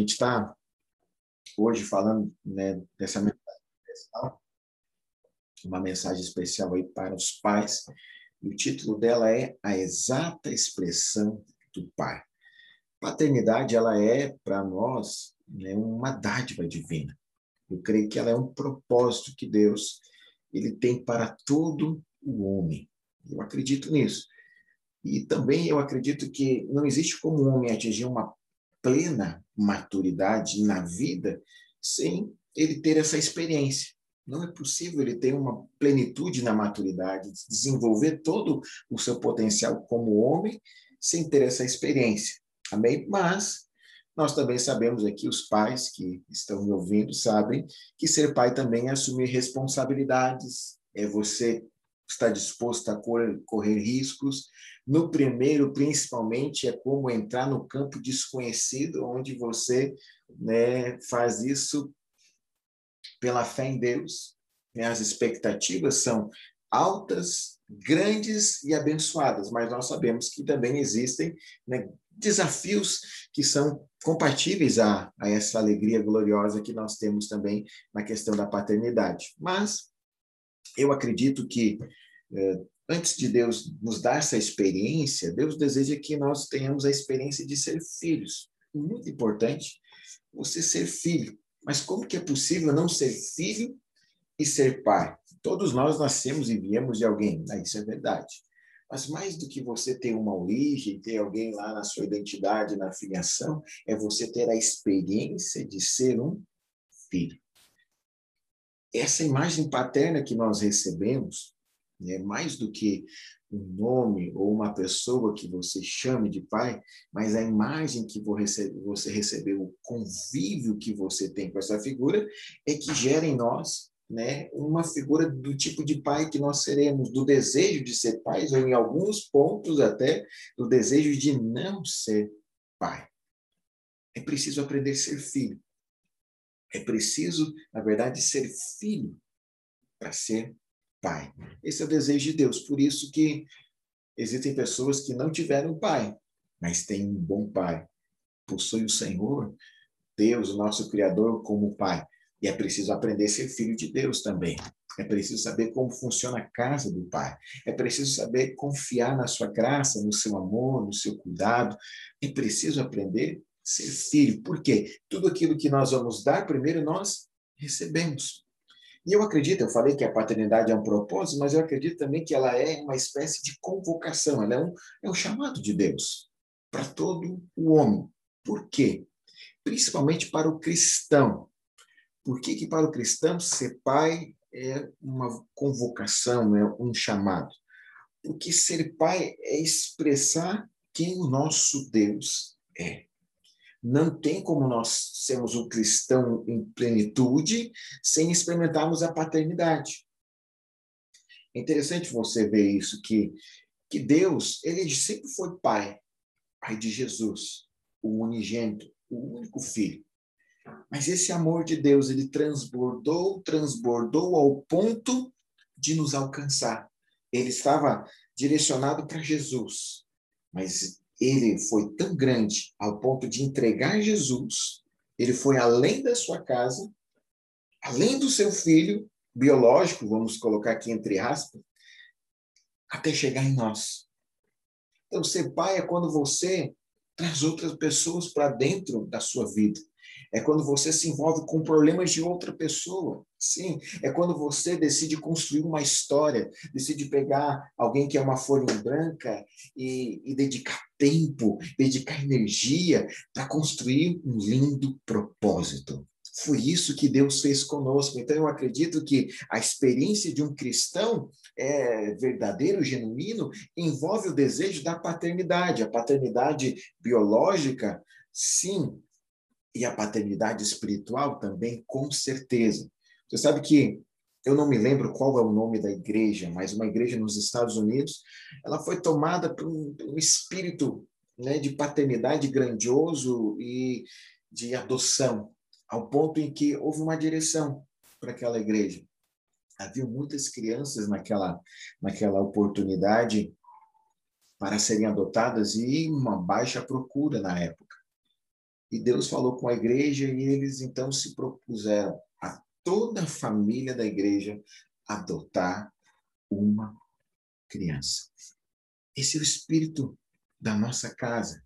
Gente está hoje falando né, dessa mensagem especial, uma mensagem especial aí para os pais. E o título dela é A Exata Expressão do Pai. Paternidade, ela é, para nós, né, uma dádiva divina. Eu creio que ela é um propósito que Deus ele tem para todo o homem. Eu acredito nisso. E também eu acredito que não existe como um homem atingir uma plena maturidade na vida sem ele ter essa experiência. Não é possível ele ter uma plenitude na maturidade, desenvolver todo o seu potencial como homem sem ter essa experiência. Amém? Mas nós também sabemos aqui, os pais que estão me ouvindo sabem que ser pai também é assumir responsabilidades, é você estar disposto a correr, correr riscos. No primeiro, principalmente, é como entrar no campo desconhecido, onde você né, faz isso pela fé em Deus. Né? As expectativas são altas, grandes e abençoadas, mas nós sabemos que também existem né, desafios que são compatíveis a, a essa alegria gloriosa que nós temos também na questão da paternidade. Mas eu acredito que eh, antes de Deus nos dar essa experiência, Deus deseja que nós tenhamos a experiência de ser filhos. Muito importante você ser filho. Mas como que é possível não ser filho e ser pai? Todos nós nascemos e viemos de alguém, ah, isso é verdade. Mas mais do que você ter uma origem, ter alguém lá na sua identidade, na filiação, é você ter a experiência de ser um filho. Essa imagem paterna que nós recebemos, é mais do que um nome ou uma pessoa que você chame de pai, mas a imagem que você recebeu, o convívio que você tem com essa figura, é que gera em nós né, uma figura do tipo de pai que nós seremos, do desejo de ser pais, ou em alguns pontos até do desejo de não ser pai. É preciso aprender a ser filho. É preciso, na verdade, ser filho para ser pai. Esse é o desejo de Deus. Por isso que existem pessoas que não tiveram pai, mas têm um bom pai. Possui o Senhor, Deus, o nosso Criador, como pai. E é preciso aprender a ser filho de Deus também. É preciso saber como funciona a casa do Pai. É preciso saber confiar na sua graça, no seu amor, no seu cuidado. É preciso aprender ser filho. Por quê? Tudo aquilo que nós vamos dar, primeiro nós recebemos. E eu acredito, eu falei que a paternidade é um propósito, mas eu acredito também que ela é uma espécie de convocação, ela é um, é um chamado de Deus para todo o homem. Por quê? Principalmente para o cristão. Por que, que para o cristão ser pai é uma convocação, é um chamado? Porque ser pai é expressar quem o nosso Deus é. Não tem como nós sermos um cristão em plenitude sem experimentarmos a paternidade. É interessante você ver isso, que, que Deus, ele sempre foi pai, pai de Jesus, o unigênito, o único filho. Mas esse amor de Deus, ele transbordou, transbordou ao ponto de nos alcançar. Ele estava direcionado para Jesus, mas ele foi tão grande ao ponto de entregar Jesus. Ele foi além da sua casa, além do seu filho biológico, vamos colocar aqui entre aspas, até chegar em nós. Então, ser pai é quando você traz outras pessoas para dentro da sua vida. É quando você se envolve com problemas de outra pessoa. Sim, é quando você decide construir uma história, decide pegar alguém que é uma folha branca e, e dedicar tempo, dedicar energia para construir um lindo propósito. Foi isso que Deus fez conosco. Então, eu acredito que a experiência de um cristão é verdadeiro, genuíno, envolve o desejo da paternidade. A paternidade biológica, sim, e a paternidade espiritual também, com certeza. Você sabe que eu não me lembro qual é o nome da igreja, mas uma igreja nos Estados Unidos, ela foi tomada por um, por um espírito né, de paternidade grandioso e de adoção, ao ponto em que houve uma direção para aquela igreja. Havia muitas crianças naquela, naquela oportunidade para serem adotadas e uma baixa procura na época. E Deus falou com a igreja e eles então se propuseram toda a família da igreja adotar uma criança. Esse é o espírito da nossa casa,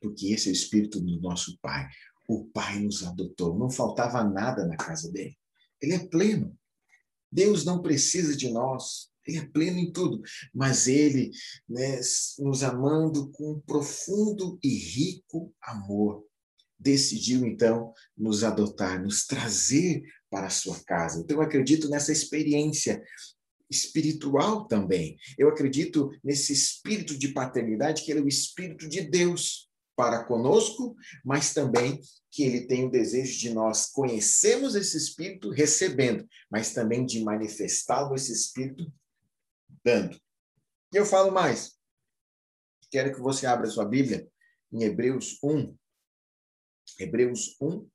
porque esse é o espírito do nosso Pai. O Pai nos adotou, não faltava nada na casa dele. Ele é pleno. Deus não precisa de nós, ele é pleno em tudo, mas ele, né, nos amando com profundo e rico amor, decidiu então nos adotar, nos trazer para a sua casa. Então eu acredito nessa experiência espiritual também. Eu acredito nesse espírito de paternidade que ele é o espírito de Deus para conosco, mas também que ele tem o desejo de nós conhecermos esse espírito recebendo, mas também de manifestá-lo esse espírito dando. E eu falo mais. Quero que você abra sua Bíblia em Hebreus 1. Hebreus 1.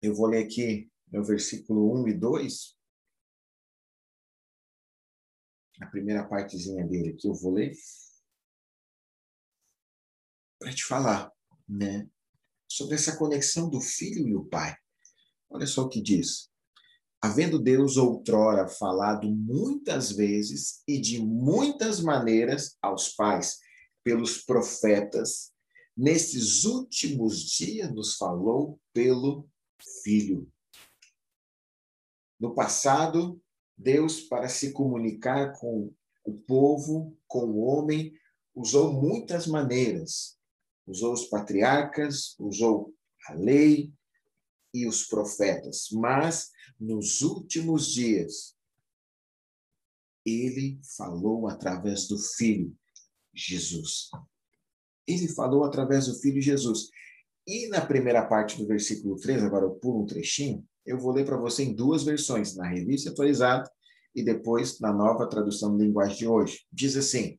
Eu vou ler aqui no versículo 1 e 2. A primeira partezinha dele aqui eu vou ler para te falar, né, sobre essa conexão do filho e o pai. Olha só o que diz. Havendo Deus outrora falado muitas vezes e de muitas maneiras aos pais pelos profetas, nesses últimos dias nos falou pelo Filho. No passado, Deus, para se comunicar com o povo, com o homem, usou muitas maneiras, usou os patriarcas, usou a lei e os profetas, mas nos últimos dias ele falou através do filho Jesus. Ele falou através do filho Jesus. E na primeira parte do versículo 3, agora eu pulo um trechinho, eu vou ler para você em duas versões, na revista atualizada e depois na nova tradução de linguagem de hoje. Diz assim: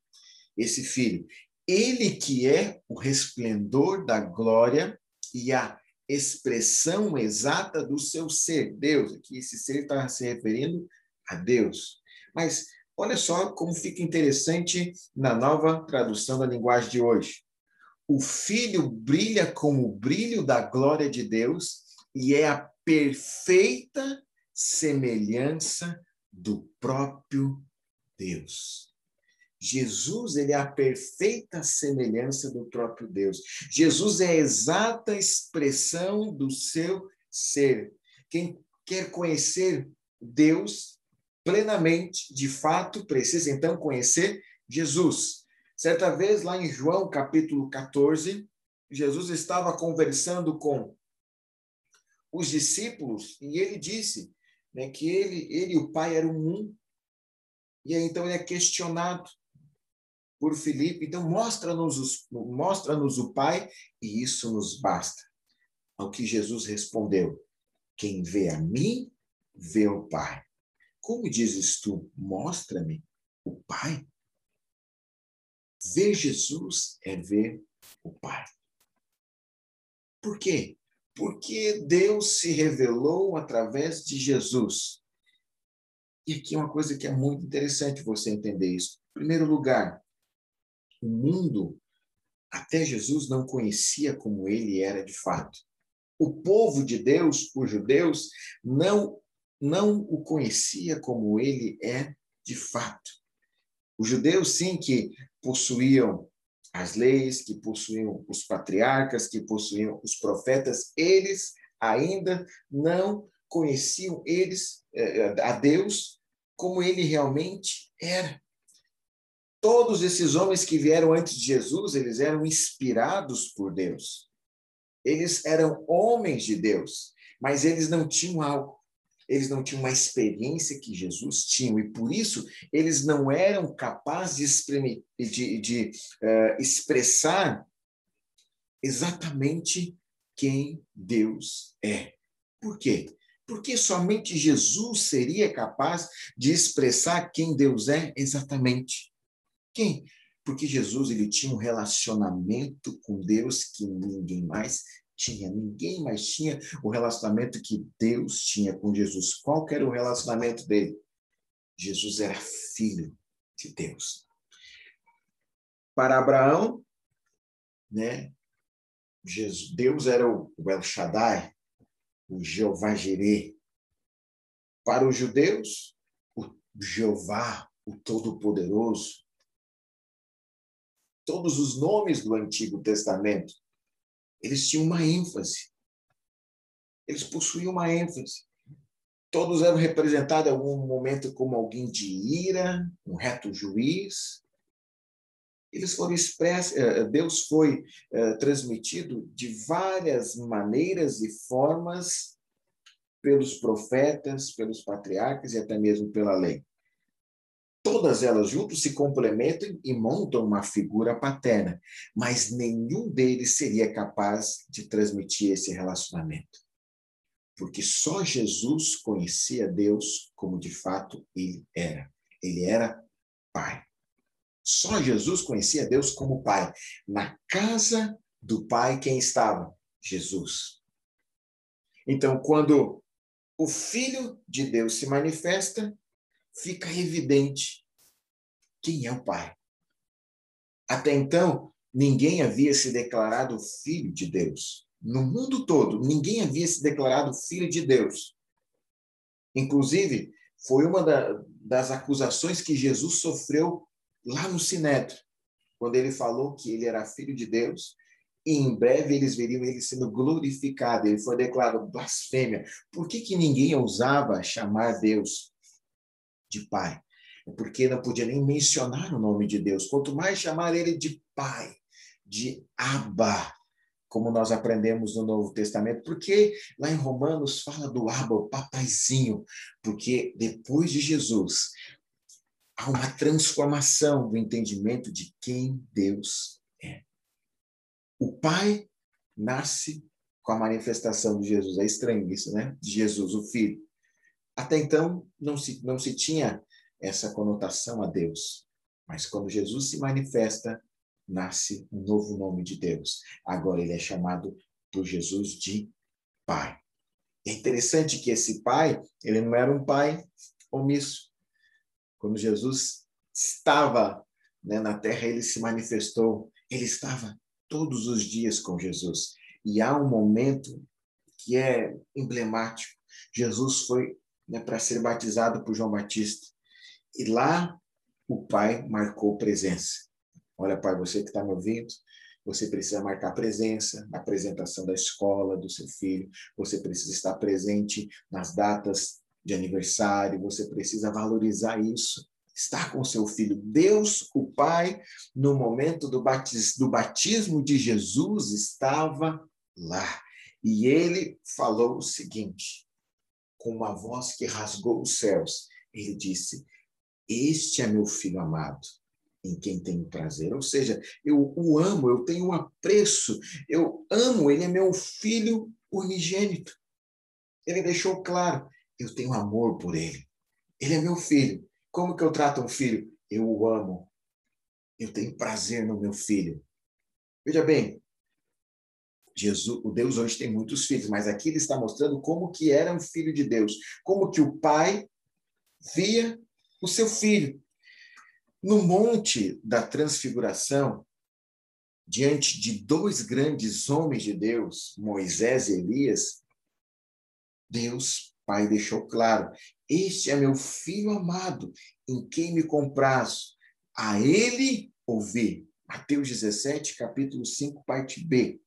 Esse filho, ele que é o resplendor da glória e a expressão exata do seu ser, Deus. Aqui esse ser está se referindo a Deus. Mas olha só como fica interessante na nova tradução da linguagem de hoje. O filho brilha como o brilho da glória de Deus e é a perfeita semelhança do próprio Deus. Jesus, ele é a perfeita semelhança do próprio Deus. Jesus é a exata expressão do seu ser. Quem quer conhecer Deus plenamente, de fato, precisa então conhecer Jesus. Certa vez, lá em João capítulo 14, Jesus estava conversando com os discípulos e ele disse né, que ele, ele e o Pai eram um. E aí, então ele é questionado por Filipe. Então, mostra-nos mostra o Pai e isso nos basta. Ao que Jesus respondeu: Quem vê a mim, vê o Pai. Como dizes tu, mostra-me o Pai? Ver Jesus é ver o Pai. Por quê? Porque Deus se revelou através de Jesus. E aqui é uma coisa que é muito interessante você entender isso. Em primeiro lugar, o mundo, até Jesus, não conhecia como ele era de fato. O povo de Deus, os judeus, não, não o conhecia como ele é de fato. Os judeus, sim, que possuíam as leis, que possuíam os patriarcas, que possuíam os profetas, eles ainda não conheciam eles eh, a Deus como ele realmente era. Todos esses homens que vieram antes de Jesus, eles eram inspirados por Deus. Eles eram homens de Deus, mas eles não tinham algo. Eles não tinham uma experiência que Jesus tinha, e por isso eles não eram capazes de, de, de uh, expressar exatamente quem Deus é. Por quê? Porque somente Jesus seria capaz de expressar quem Deus é exatamente. Quem? Porque Jesus ele tinha um relacionamento com Deus que ninguém mais tinha. Ninguém mais tinha o relacionamento que Deus tinha com Jesus. Qual era o relacionamento dele? Jesus era filho de Deus. Para Abraão, né? Jesus, Deus era o El Shaddai, o Jeová Jireh. Para os judeus, o Jeová, o Todo-Poderoso. Todos os nomes do Antigo Testamento, eles tinham uma ênfase. Eles possuíam uma ênfase. Todos eram representados em algum momento como alguém de ira, um reto juiz, eles foram expressos, eh, Deus foi uh, transmitido de várias maneiras e formas pelos profetas, pelos patriarcas e até mesmo pela lei. Todas elas juntas se complementam e montam uma figura paterna, mas nenhum deles seria capaz de transmitir esse relacionamento. Porque só Jesus conhecia Deus como de fato ele era. Ele era Pai. Só Jesus conhecia Deus como Pai. Na casa do Pai, quem estava? Jesus. Então, quando o Filho de Deus se manifesta, fica evidente quem é o Pai. Até então, ninguém havia se declarado filho de Deus. No mundo todo, ninguém havia se declarado filho de Deus. Inclusive, foi uma das acusações que Jesus sofreu lá no Sinédrio, quando ele falou que ele era filho de Deus, e em breve eles veriam ele sendo glorificado. Ele foi declarado blasfêmia. Por que, que ninguém ousava chamar Deus de Pai? É porque não podia nem mencionar o nome de Deus, quanto mais chamar ele de Pai, de Abba, como nós aprendemos no Novo Testamento, porque lá em Romanos fala do Abba, o papaizinho, porque depois de Jesus, há uma transformação do entendimento de quem Deus é. O Pai nasce com a manifestação de Jesus. É estranho isso, né? De Jesus, o Filho. Até então, não se, não se tinha essa conotação a Deus. Mas quando Jesus se manifesta, nasce um novo nome de Deus. Agora ele é chamado por Jesus de Pai. É interessante que esse pai, ele não era um pai omisso. Quando Jesus estava né, na terra, ele se manifestou. Ele estava todos os dias com Jesus. E há um momento que é emblemático. Jesus foi né, para ser batizado por João Batista. E lá o Pai marcou presença. Olha, Pai, você que está me ouvindo, você precisa marcar presença na apresentação da escola do seu filho, você precisa estar presente nas datas de aniversário, você precisa valorizar isso. Estar com seu filho. Deus, o Pai, no momento do batismo, do batismo de Jesus, estava lá. E ele falou o seguinte, com uma voz que rasgou os céus. Ele disse: Este é meu filho amado, em quem tenho prazer. Ou seja, eu o amo, eu tenho um apreço, eu amo, ele é meu filho unigênito. Ele deixou claro: eu tenho amor por ele. Ele é meu filho. Como que eu trato um filho? Eu o amo. Eu tenho prazer no meu filho. Veja bem, Jesus, o Deus hoje tem muitos filhos, mas aqui ele está mostrando como que era um filho de Deus, como que o pai via o seu filho. No monte da transfiguração, diante de dois grandes homens de Deus, Moisés e Elias, Deus Pai deixou claro: Este é meu filho amado, em quem me comprazo. A ele ouvi. Mateus 17, capítulo 5, parte B.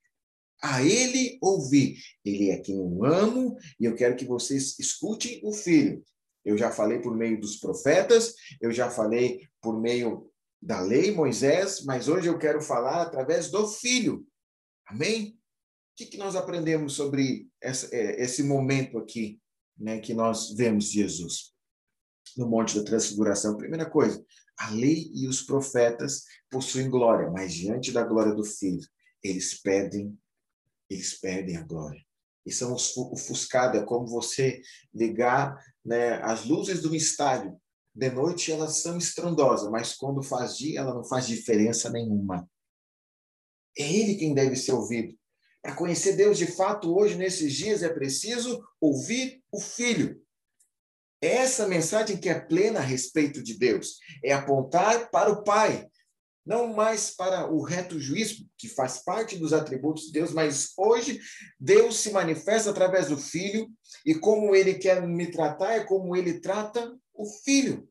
A ele ouvi. Ele é quem eu amo e eu quero que vocês escutem o filho. Eu já falei por meio dos profetas, eu já falei por meio da lei, Moisés, mas hoje eu quero falar através do filho. Amém? O que, que nós aprendemos sobre essa, é, esse momento aqui né, que nós vemos Jesus no Monte da Transfiguração. Primeira coisa, a lei e os profetas possuem glória, mas diante da glória do Filho, eles perdem, eles perdem a glória. E são ofuscados, é como você ligar né, as luzes do estádio. De noite elas são estrondosas, mas quando faz dia, ela não faz diferença nenhuma. É ele quem deve ser ouvido. Para conhecer Deus de fato, hoje, nesses dias, é preciso ouvir o Filho. Essa mensagem que é plena a respeito de Deus. É apontar para o Pai. Não mais para o reto juízo, que faz parte dos atributos de Deus, mas hoje Deus se manifesta através do Filho, e como ele quer me tratar é como ele trata o Filho.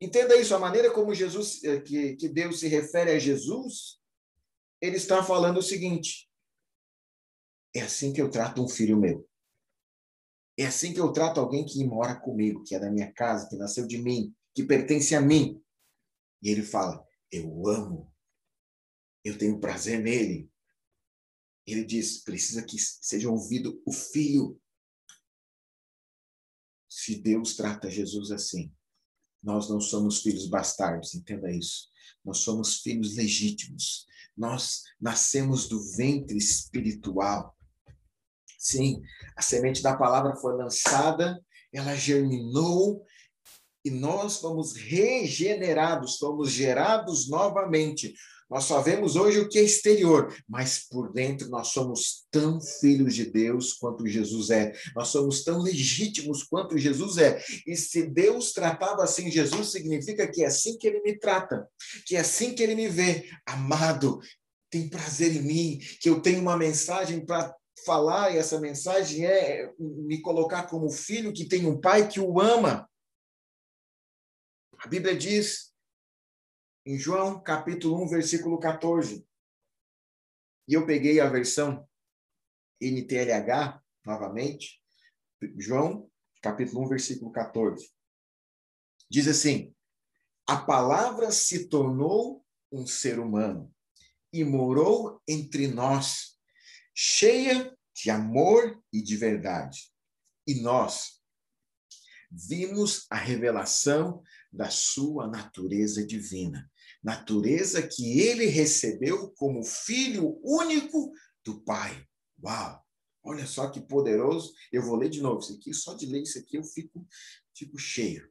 Entenda isso, a maneira como Jesus, eh, que, que Deus se refere a Jesus, ele está falando o seguinte: é assim que eu trato um filho meu. É assim que eu trato alguém que mora comigo, que é da minha casa, que nasceu de mim, que pertence a mim. E ele fala: Eu amo, eu tenho prazer nele. Ele diz: precisa que seja ouvido o filho. Se Deus trata Jesus assim, nós não somos filhos bastardos, entenda isso. Nós somos filhos legítimos. Nós nascemos do ventre espiritual. Sim, a semente da palavra foi lançada, ela germinou e nós fomos regenerados, fomos gerados novamente. Nós só vemos hoje o que é exterior, mas por dentro nós somos tão filhos de Deus quanto Jesus é. Nós somos tão legítimos quanto Jesus é. E se Deus tratava assim Jesus, significa que é assim que ele me trata, que é assim que ele me vê. Amado, tem prazer em mim, que eu tenho uma mensagem para falar, e essa mensagem é me colocar como filho que tem um pai que o ama. A Bíblia diz em João capítulo 1, versículo 14. E eu peguei a versão NTLH novamente. João capítulo 1, versículo 14. Diz assim: A palavra se tornou um ser humano e morou entre nós cheia de amor e de verdade. E nós vimos a revelação da sua natureza divina, natureza que ele recebeu como filho único do Pai. Uau! Olha só que poderoso. Eu vou ler de novo isso aqui, só de ler isso aqui eu fico, fico cheio.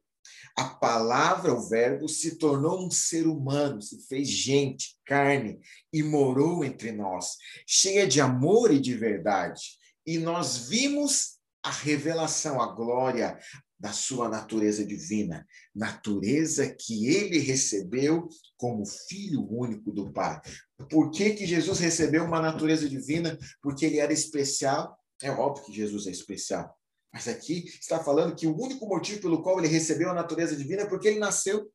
A palavra, o Verbo, se tornou um ser humano, se fez gente, carne e morou entre nós, cheia de amor e de verdade. E nós vimos a revelação, a glória da sua natureza divina, natureza que ele recebeu como filho único do Pai. Por que, que Jesus recebeu uma natureza divina? Porque ele era especial. É óbvio que Jesus é especial. Mas aqui está falando que o único motivo pelo qual ele recebeu a natureza divina é porque ele nasceu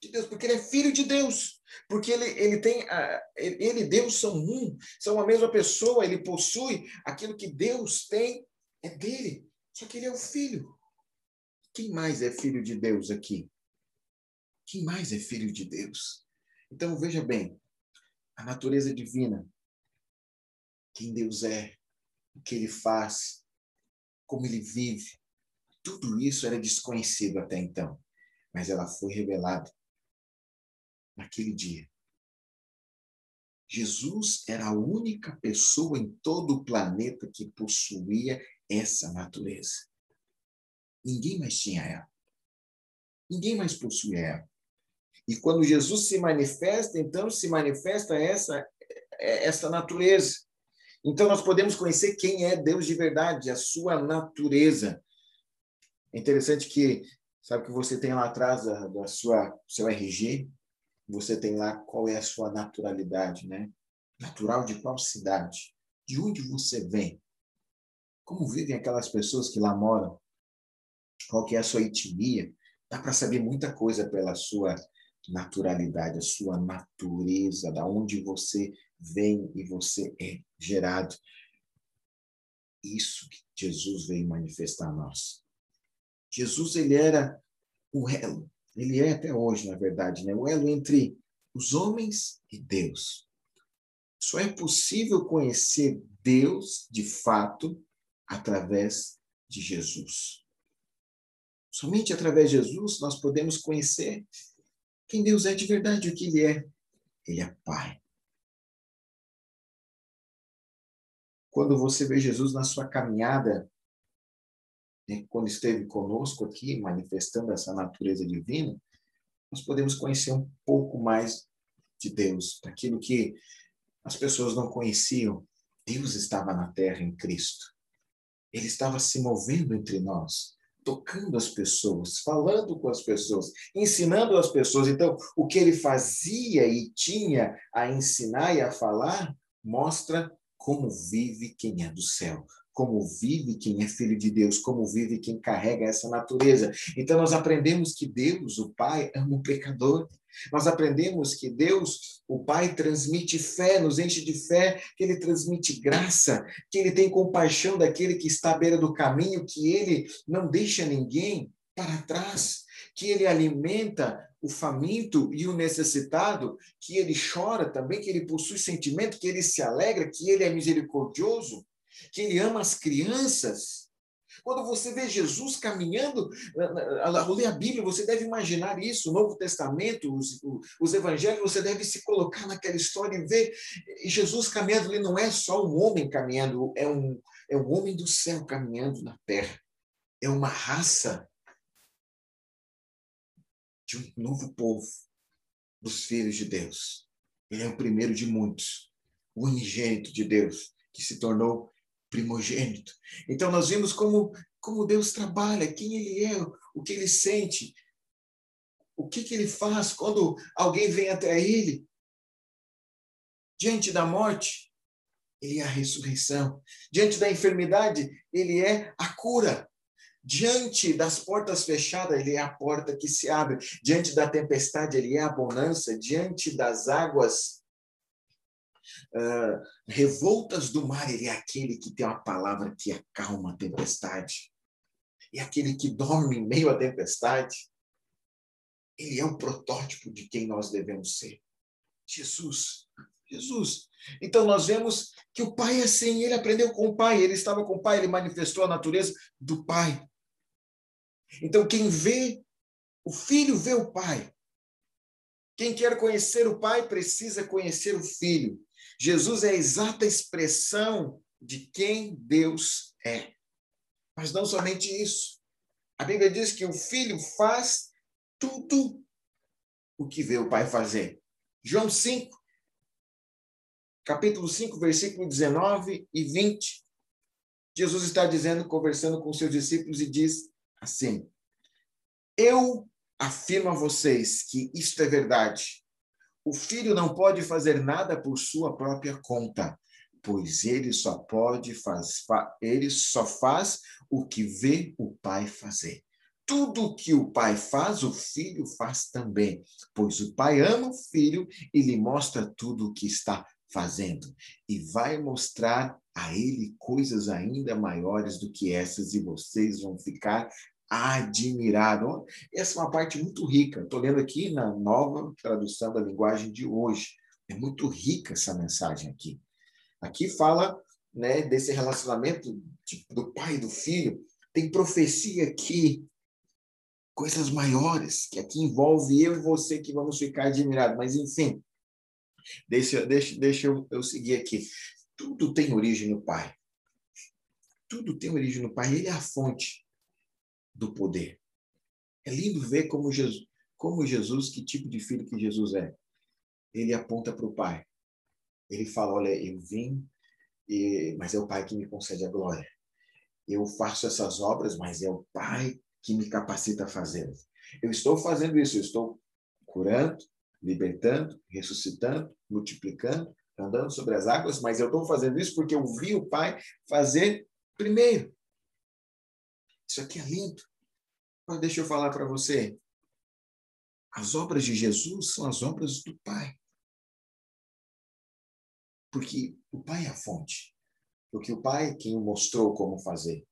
de Deus, porque ele é filho de Deus, porque ele, ele tem, a, ele e Deus são um, são a mesma pessoa, ele possui aquilo que Deus tem, é dele, só que ele é o filho. Quem mais é filho de Deus aqui? Quem mais é filho de Deus? Então veja bem, a natureza divina, quem Deus é, o que ele faz, como ele vive. Tudo isso era desconhecido até então, mas ela foi revelada naquele dia. Jesus era a única pessoa em todo o planeta que possuía essa natureza. Ninguém mais tinha ela. Ninguém mais possuía ela. E quando Jesus se manifesta, então se manifesta essa essa natureza. Então, nós podemos conhecer quem é Deus de verdade, a sua natureza. É interessante que, sabe que você tem lá atrás da, da sua seu RG, você tem lá qual é a sua naturalidade, né? Natural de qual cidade? De onde você vem? Como vivem aquelas pessoas que lá moram? Qual que é a sua etnia? Dá para saber muita coisa pela sua naturalidade, a sua natureza, da onde você vem e você é gerado. Isso que Jesus veio manifestar a nós. Jesus, ele era o elo, ele é até hoje, na verdade, né? o elo entre os homens e Deus. Só é possível conhecer Deus de fato através de Jesus. Somente através de Jesus nós podemos conhecer quem Deus é de verdade, o que Ele é. Ele é Pai. Quando você vê Jesus na sua caminhada, né, quando esteve conosco aqui, manifestando essa natureza divina, nós podemos conhecer um pouco mais de Deus, daquilo que as pessoas não conheciam. Deus estava na terra em Cristo. Ele estava se movendo entre nós tocando as pessoas, falando com as pessoas, ensinando as pessoas. Então, o que ele fazia e tinha a ensinar e a falar mostra como vive quem é do céu, como vive quem é filho de Deus, como vive quem carrega essa natureza. Então, nós aprendemos que Deus, o Pai, ama o pecador. Nós aprendemos que Deus, o Pai, transmite fé, nos enche de fé, que Ele transmite graça, que Ele tem compaixão daquele que está à beira do caminho, que Ele não deixa ninguém para trás, que Ele alimenta o faminto e o necessitado, que Ele chora também, que Ele possui sentimento, que Ele se alegra, que Ele é misericordioso, que Ele ama as crianças quando você vê Jesus caminhando, ao ler a Bíblia, você deve imaginar isso, o Novo Testamento, os, os evangelhos, você deve se colocar naquela história e ver Jesus caminhando. Ele não é só um homem caminhando, é um, é um homem do céu caminhando na terra. É uma raça de um novo povo, dos filhos de Deus. Ele é o primeiro de muitos, o unigênito de Deus, que se tornou primogênito. Então nós vimos como como Deus trabalha, quem ele é, o que ele sente, o que, que ele faz quando alguém vem até ele. Diante da morte, ele é a ressurreição. Diante da enfermidade, ele é a cura. Diante das portas fechadas, ele é a porta que se abre. Diante da tempestade, ele é a bonança. Diante das águas uh, revoltas do mar, ele é aquele que tem uma palavra que acalma a tempestade. É aquele que dorme em meio à tempestade. Ele é o protótipo de quem nós devemos ser. Jesus. Jesus. Então nós vemos que o pai é assim, ele aprendeu com o pai, ele estava com o pai, ele manifestou a natureza do pai. Então quem vê o filho vê o pai. Quem quer conhecer o pai precisa conhecer o filho. Jesus é a exata expressão de quem Deus é. Mas não somente isso. A Bíblia diz que o filho faz tudo o que vê o pai fazer. João 5, capítulo 5, versículo 19 e 20. Jesus está dizendo, conversando com seus discípulos, e diz assim: Eu afirmo a vocês que isto é verdade. O filho não pode fazer nada por sua própria conta, pois ele só pode faz, ele só faz o que vê o pai fazer. Tudo o que o pai faz, o filho faz também, pois o pai ama o filho e lhe mostra tudo o que está fazendo e vai mostrar a ele coisas ainda maiores do que essas e vocês vão ficar admirado. Essa é uma parte muito rica. Estou lendo aqui na nova tradução da linguagem de hoje. É muito rica essa mensagem aqui. Aqui fala né, desse relacionamento do pai e do filho. Tem profecia aqui, coisas maiores, que aqui envolve eu e você que vamos ficar admirados. Mas, enfim, deixa, deixa, deixa eu, eu seguir aqui. Tudo tem origem no pai. Tudo tem origem no pai. Ele é a fonte do poder. É lindo ver como Jesus, como Jesus, que tipo de filho que Jesus é. Ele aponta para o Pai. Ele fala: Olha, eu vim, mas é o Pai que me concede a glória. Eu faço essas obras, mas é o Pai que me capacita a fazê-las. Eu estou fazendo isso, eu estou curando, libertando, ressuscitando, multiplicando, andando sobre as águas, mas eu estou fazendo isso porque eu vi o Pai fazer primeiro. Isso aqui é lindo. Mas deixa eu falar para você. As obras de Jesus são as obras do Pai. Porque o Pai é a fonte. Porque o Pai é quem o mostrou como fazer.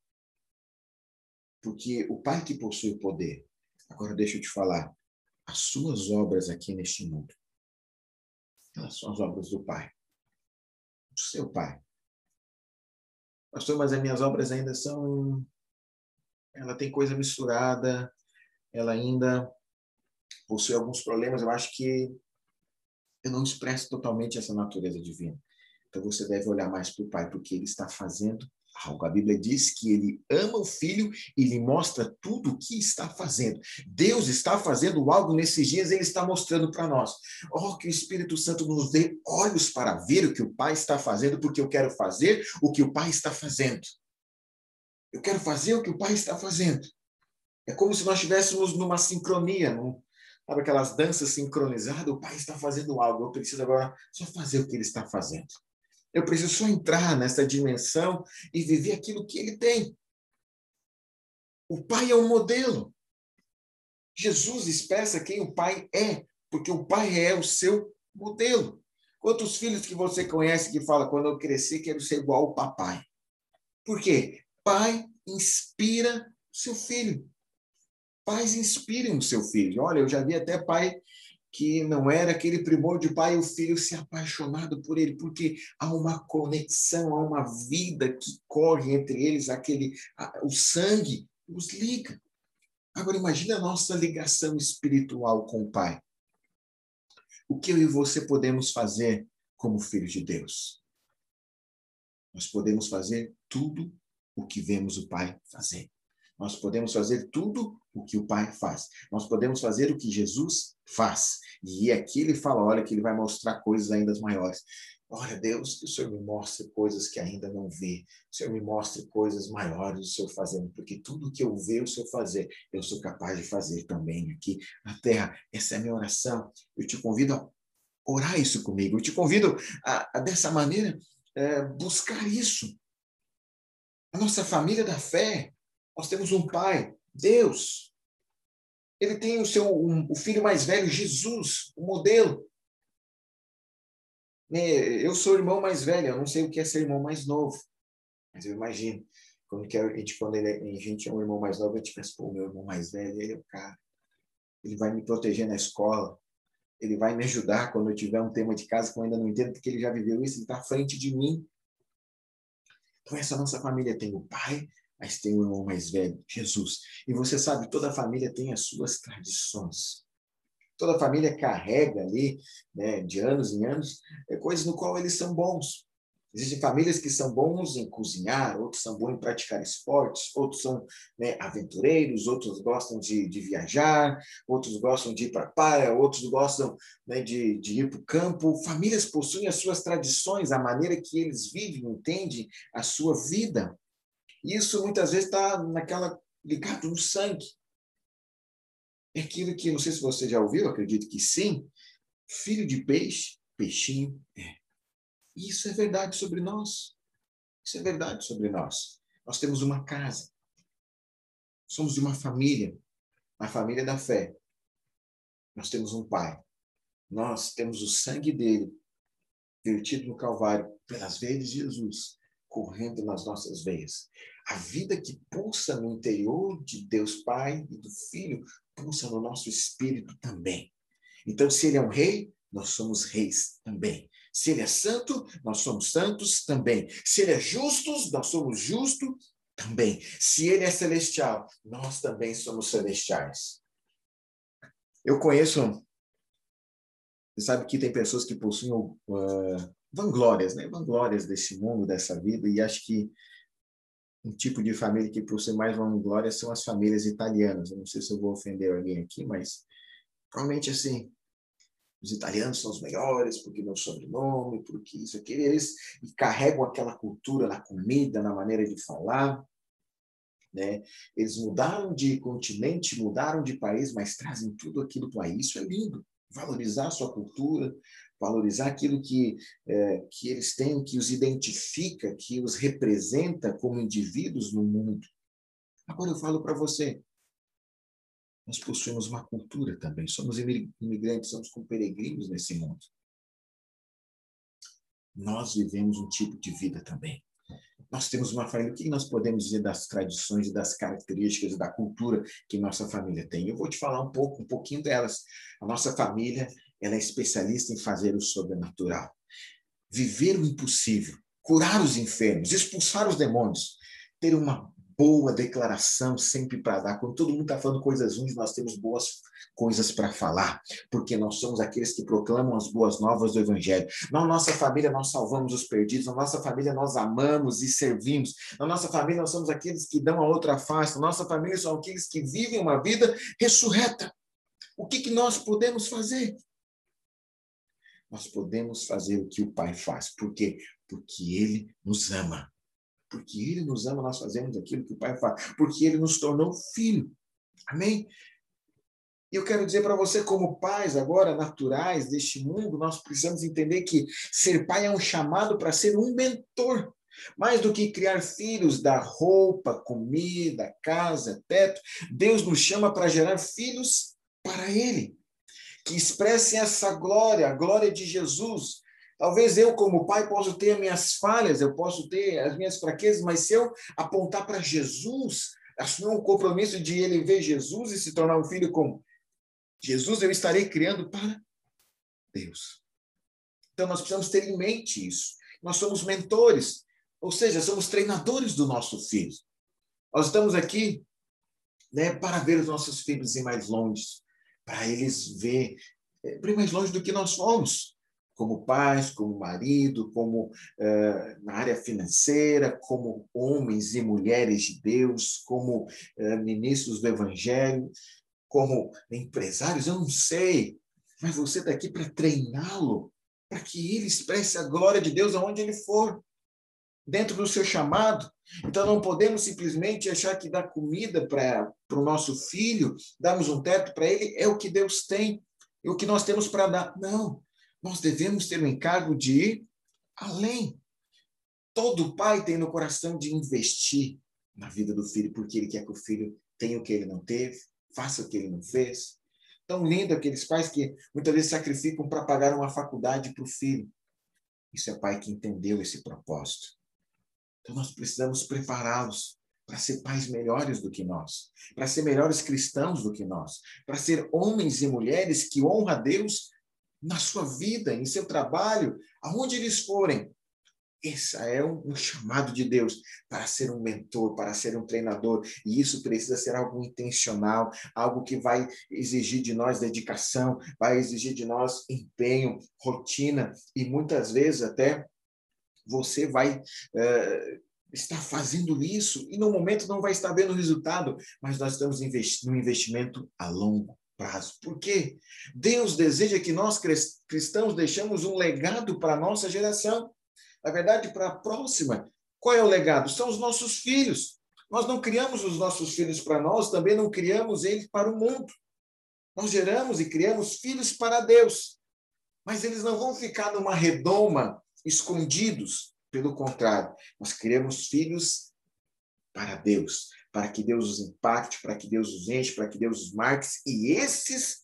Porque o Pai que possui o poder. Agora deixa eu te falar. As suas obras aqui neste mundo, elas são as obras do Pai. Do seu Pai. Pastor, mas as minhas obras ainda são ela tem coisa misturada, ela ainda possui alguns problemas. Eu acho que eu não expresso totalmente essa natureza divina. Então você deve olhar mais para o Pai, porque ele está fazendo algo. A Bíblia diz que ele ama o Filho e lhe mostra tudo o que está fazendo. Deus está fazendo algo nesses dias, ele está mostrando para nós. Oh, que o Espírito Santo nos dê olhos para ver o que o Pai está fazendo, porque eu quero fazer o que o Pai está fazendo. Eu quero fazer o que o Pai está fazendo. É como se nós estivéssemos numa sincronia, num, sabe aquelas danças sincronizadas? O pai está fazendo algo, eu preciso agora só fazer o que ele está fazendo. Eu preciso só entrar nessa dimensão e viver aquilo que ele tem. O pai é o modelo. Jesus expressa quem o pai é, porque o pai é o seu modelo. Quantos filhos que você conhece que fala, quando eu crescer, quero ser igual ao papai? Por quê? Pai inspira seu filho. Pais inspiram o seu filho. Olha, eu já vi até pai que não era aquele primor de pai e o filho se apaixonado por ele, porque há uma conexão, há uma vida que corre entre eles, aquele o sangue os liga. Agora imagine a nossa ligação espiritual com o Pai. O que eu e você podemos fazer como filhos de Deus? Nós podemos fazer tudo o que vemos o Pai fazer. Nós podemos fazer tudo o que o Pai faz. Nós podemos fazer o que Jesus faz. E aqui ele fala, olha, que ele vai mostrar coisas ainda maiores. Olha, Deus, que o Senhor me mostre coisas que ainda não vi. O Senhor me mostre coisas maiores do Senhor fazendo, porque tudo que eu vejo o Senhor fazer, eu sou capaz de fazer também aqui na terra. Essa é a minha oração. Eu te convido a orar isso comigo. Eu te convido a, a dessa maneira, é, buscar isso. A nossa família da fé, nós temos um pai, Deus. Ele tem o seu um, o filho mais velho, Jesus, o modelo. Né, eu sou irmão mais velho, eu não sei o que é ser irmão mais novo, mas eu imagino. Quando, que a, gente, quando ele, a gente é um irmão mais novo, a gente pensa, pô, meu irmão mais velho, ele é o cara. Ele vai me proteger na escola, ele vai me ajudar quando eu tiver um tema de casa que eu ainda não entendo, porque ele já viveu isso, ele está à frente de mim. Então, essa nossa família tem o pai, mas tem o irmão mais velho, Jesus. E você sabe, toda família tem as suas tradições. Toda família carrega ali, né, de anos em anos, é, coisas no qual eles são bons. Existem famílias que são bons em cozinhar, outros são bons em praticar esportes, outros são né, aventureiros, outros gostam de, de, viajar, outros gostam de ir para a praia, outros gostam né, de, de ir para o campo. Famílias possuem as suas tradições, a maneira que eles vivem, entendem a sua vida. Isso muitas vezes está naquela ligado no sangue. É aquilo que, não sei se você já ouviu, acredito que sim, filho de peixe, peixinho é. Isso é verdade sobre nós. Isso é verdade sobre nós. Nós temos uma casa. Somos de uma família, a família da fé. Nós temos um pai. Nós temos o sangue dele vertido no Calvário pelas veias de Jesus correndo nas nossas veias. A vida que pulsa no interior de Deus Pai e do Filho pulsa no nosso espírito também. Então, se ele é um rei, nós somos reis também. Se ele é santo, nós somos santos também. Se ele é justo, nós somos justos também. Se ele é celestial, nós também somos celestiais. Eu conheço. Você sabe que tem pessoas que possuem uh, vanglórias, né? Vanglórias desse mundo, dessa vida, e acho que um tipo de família que possui mais vanglória são as famílias italianas. Eu não sei se eu vou ofender alguém aqui, mas provavelmente assim, os italianos são os melhores porque meu sobrenome, porque isso aqui, eles carregam aquela cultura na comida, na maneira de falar. Né? Eles mudaram de continente, mudaram de país, mas trazem tudo aquilo para. Isso é lindo. Valorizar a sua cultura, valorizar aquilo que, é, que eles têm, que os identifica, que os representa como indivíduos no mundo. Agora eu falo para você, nós possuímos uma cultura também, somos imigrantes, somos como peregrinos nesse mundo. Nós vivemos um tipo de vida também. Nós temos uma família, o que nós podemos dizer das tradições e das características da cultura que nossa família tem? Eu vou te falar um pouco, um pouquinho delas. A nossa família ela é especialista em fazer o sobrenatural. Viver o impossível, curar os enfermos, expulsar os demônios, ter uma boa declaração sempre para dar. Quando todo mundo está falando coisas ruins, nós temos boas coisas para falar, porque nós somos aqueles que proclamam as boas novas do Evangelho. Na nossa família, nós salvamos os perdidos, na nossa família, nós amamos e servimos, na nossa família, nós somos aqueles que dão a outra face, na nossa família, são aqueles que vivem uma vida ressurreta. O que, que nós podemos fazer? nós podemos fazer o que o Pai faz. Por quê? Porque Ele nos ama. Porque Ele nos ama, nós fazemos aquilo que o Pai faz. Porque Ele nos tornou filho. Amém? E eu quero dizer para você, como pais agora naturais deste mundo, nós precisamos entender que ser pai é um chamado para ser um mentor. Mais do que criar filhos da roupa, comida, casa, teto, Deus nos chama para gerar filhos para Ele, que expressem essa glória, a glória de Jesus. Talvez eu, como pai, possa ter as minhas falhas, eu posso ter as minhas fraquezas, mas se eu apontar para Jesus, assumir um compromisso de ele ver Jesus e se tornar um filho com Jesus, eu estarei criando para Deus. Então, nós precisamos ter em mente isso. Nós somos mentores, ou seja, somos treinadores do nosso filho. Nós estamos aqui né, para ver os nossos filhos ir mais longe, para eles ver é, bem mais longe do que nós fomos, como pais, como marido, como uh, na área financeira, como homens e mulheres de Deus, como uh, ministros do Evangelho como empresários, eu não sei, mas você está aqui para treiná-lo, para que ele expresse a glória de Deus aonde ele for, dentro do seu chamado. Então não podemos simplesmente achar que dar comida para o nosso filho, darmos um teto para ele, é o que Deus tem, é o que nós temos para dar. Não, nós devemos ter o encargo de ir além. Todo pai tem no coração de investir na vida do filho, porque ele quer que o filho tenha o que ele não teve, faça o que ele não fez. Tão lindo aqueles pais que muitas vezes sacrificam para pagar uma faculdade para o filho. Isso é pai que entendeu esse propósito. Então nós precisamos prepará-los para ser pais melhores do que nós, para ser melhores cristãos do que nós, para ser homens e mulheres que honram a Deus na sua vida, em seu trabalho, aonde eles forem, esse é um, um, chamado de Deus para ser um mentor, para ser um treinador, e isso precisa ser algo intencional, algo que vai exigir de nós dedicação, vai exigir de nós empenho, rotina, e muitas vezes até você vai uh, estar fazendo isso e no momento não vai estar vendo o resultado, mas nós estamos um investimento a longo prazo. Por quê? Deus deseja que nós cristãos deixemos um legado para a nossa geração na verdade, para a próxima. Qual é o legado? São os nossos filhos. Nós não criamos os nossos filhos para nós, também não criamos eles para o mundo. Nós geramos e criamos filhos para Deus. Mas eles não vão ficar numa redoma, escondidos. Pelo contrário, nós criamos filhos para Deus, para que Deus os impacte, para que Deus os enche, para que Deus os marque. E esses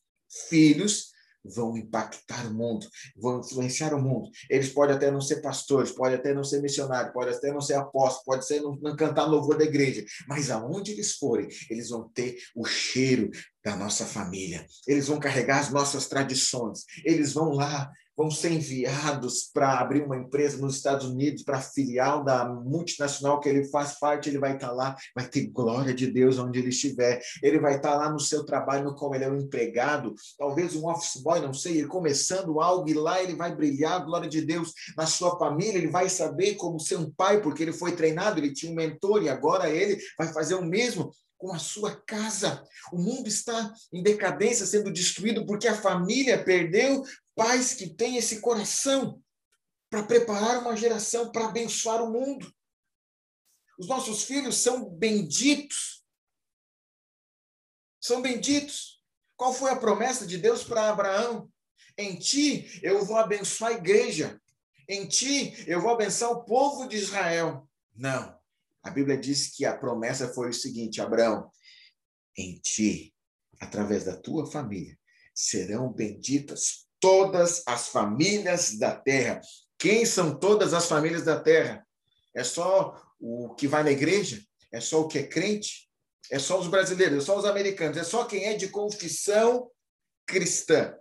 filhos vão impactar o mundo, vão influenciar o mundo. Eles podem até não ser pastores, podem até não ser missionários, podem até não ser apóstolos, pode ser não, não cantar louvor da igreja, mas aonde eles forem, eles vão ter o cheiro da nossa família. Eles vão carregar as nossas tradições. Eles vão lá vão ser enviados para abrir uma empresa nos Estados Unidos, para filial da multinacional que ele faz parte, ele vai estar tá lá, vai ter glória de Deus onde ele estiver. Ele vai estar tá lá no seu trabalho, como ele é um empregado, talvez um office boy, não sei, começando algo e lá ele vai brilhar glória de Deus na sua família, ele vai saber como ser um pai, porque ele foi treinado, ele tinha um mentor e agora ele vai fazer o mesmo com a sua casa. O mundo está em decadência, sendo destruído porque a família perdeu pais que têm esse coração para preparar uma geração para abençoar o mundo. Os nossos filhos são benditos. São benditos. Qual foi a promessa de Deus para Abraão? Em ti eu vou abençoar a igreja. Em ti eu vou abençoar o povo de Israel. Não. A Bíblia diz que a promessa foi o seguinte: Abraão, em ti, através da tua família, serão benditas todas as famílias da terra. Quem são todas as famílias da terra? É só o que vai na igreja? É só o que é crente? É só os brasileiros? É só os americanos? É só quem é de confissão cristã?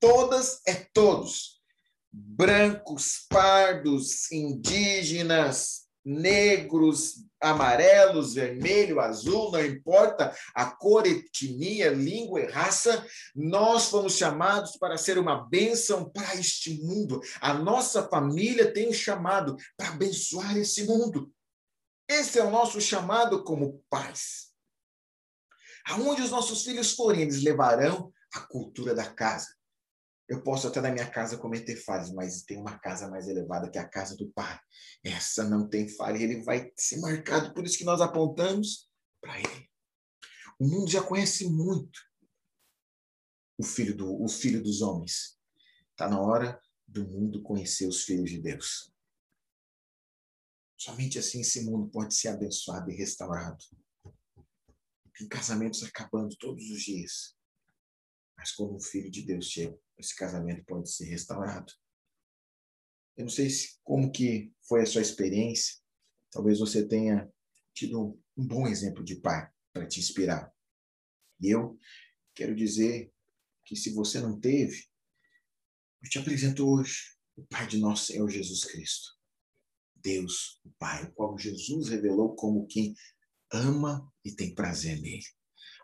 Todas é todos. Brancos, pardos, indígenas, negros, amarelos, vermelho, azul, não importa a cor, etnia, língua e raça, nós fomos chamados para ser uma bênção para este mundo. A nossa família tem um chamado para abençoar esse mundo. Esse é o nosso chamado como pais. Aonde os nossos filhos forem, eles levarão a cultura da casa. Eu posso até na minha casa cometer falhas, mas tem uma casa mais elevada que é a casa do Pai. Essa não tem falha, ele vai ser marcado, por isso que nós apontamos para ele. O mundo já conhece muito o filho, do, o filho dos homens. Está na hora do mundo conhecer os filhos de Deus. Somente assim esse mundo pode ser abençoado e restaurado. Tem casamentos acabando todos os dias. Mas quando um filho de Deus chega, esse casamento pode ser restaurado. Eu não sei se, como que foi a sua experiência. Talvez você tenha tido um bom exemplo de pai para te inspirar. E eu quero dizer que se você não teve, eu te apresento hoje o Pai de nosso Senhor Jesus Cristo. Deus, o Pai, o qual Jesus revelou como quem ama e tem prazer nele.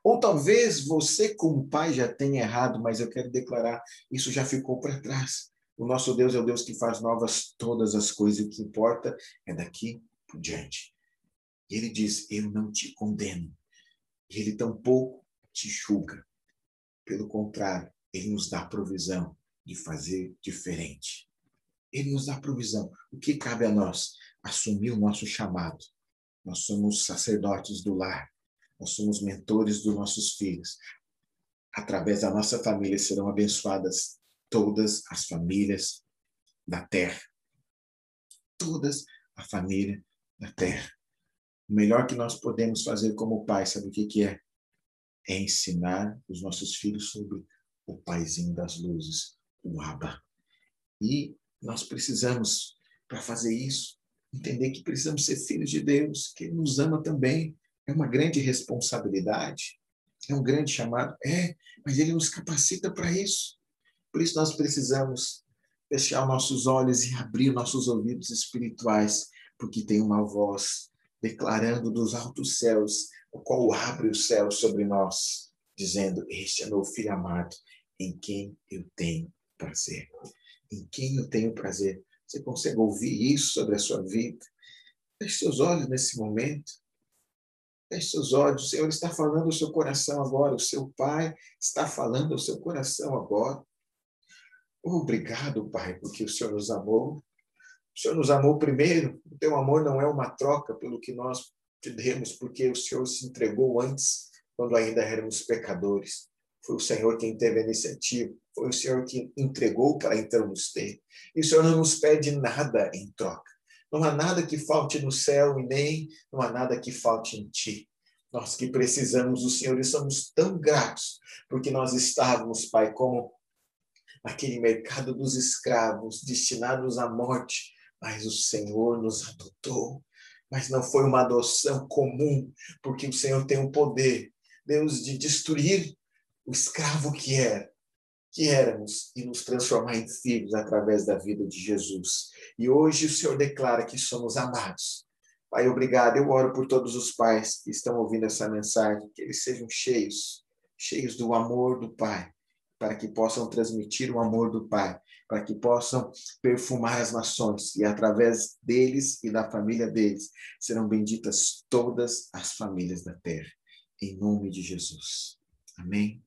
Ou talvez você, como pai, já tenha errado, mas eu quero declarar: isso já ficou para trás. O nosso Deus é o Deus que faz novas todas as coisas, e o que importa é daqui por diante. E ele diz: Eu não te condeno. E ele tampouco te julga. Pelo contrário, ele nos dá provisão de fazer diferente. Ele nos dá provisão. O que cabe a nós? Assumir o nosso chamado. Nós somos sacerdotes do lar. Nós somos mentores dos nossos filhos. Através da nossa família serão abençoadas todas as famílias da terra. Todas a família da terra. O melhor que nós podemos fazer como pai, sabe o que, que é? É ensinar os nossos filhos sobre o paizinho das luzes, o Abba. E nós precisamos, para fazer isso, entender que precisamos ser filhos de Deus, que Ele nos ama também. É uma grande responsabilidade, é um grande chamado. É, mas Ele nos capacita para isso. Por isso nós precisamos fechar nossos olhos e abrir nossos ouvidos espirituais, porque tem uma voz declarando dos altos céus, o qual abre o céu sobre nós, dizendo: Este é meu filho amado, em quem eu tenho prazer. Em quem eu tenho prazer. Você consegue ouvir isso sobre a sua vida? Feche seus olhos nesse momento. Feche seus olhos. O Senhor está falando ao seu coração agora. O seu Pai está falando ao seu coração agora. Obrigado, Pai, porque o Senhor nos amou. O Senhor nos amou primeiro. O teu amor não é uma troca pelo que nós te demos, porque o Senhor se entregou antes, quando ainda éramos pecadores. Foi o Senhor quem teve a iniciativa. Foi o Senhor que entregou para então nos ter. E o Senhor não nos pede nada em troca. Não há nada que falte no céu e nem não há nada que falte em ti. Nós que precisamos do Senhor e somos tão gratos, porque nós estávamos, Pai, como aquele mercado dos escravos, destinados à morte, mas o Senhor nos adotou. Mas não foi uma adoção comum, porque o Senhor tem o poder, Deus, de destruir o escravo que era que éramos e nos transformar em filhos através da vida de Jesus. E hoje o Senhor declara que somos amados. Pai, obrigado. Eu oro por todos os pais que estão ouvindo essa mensagem, que eles sejam cheios, cheios do amor do Pai, para que possam transmitir o amor do Pai, para que possam perfumar as nações e através deles e da família deles serão benditas todas as famílias da terra. Em nome de Jesus. Amém.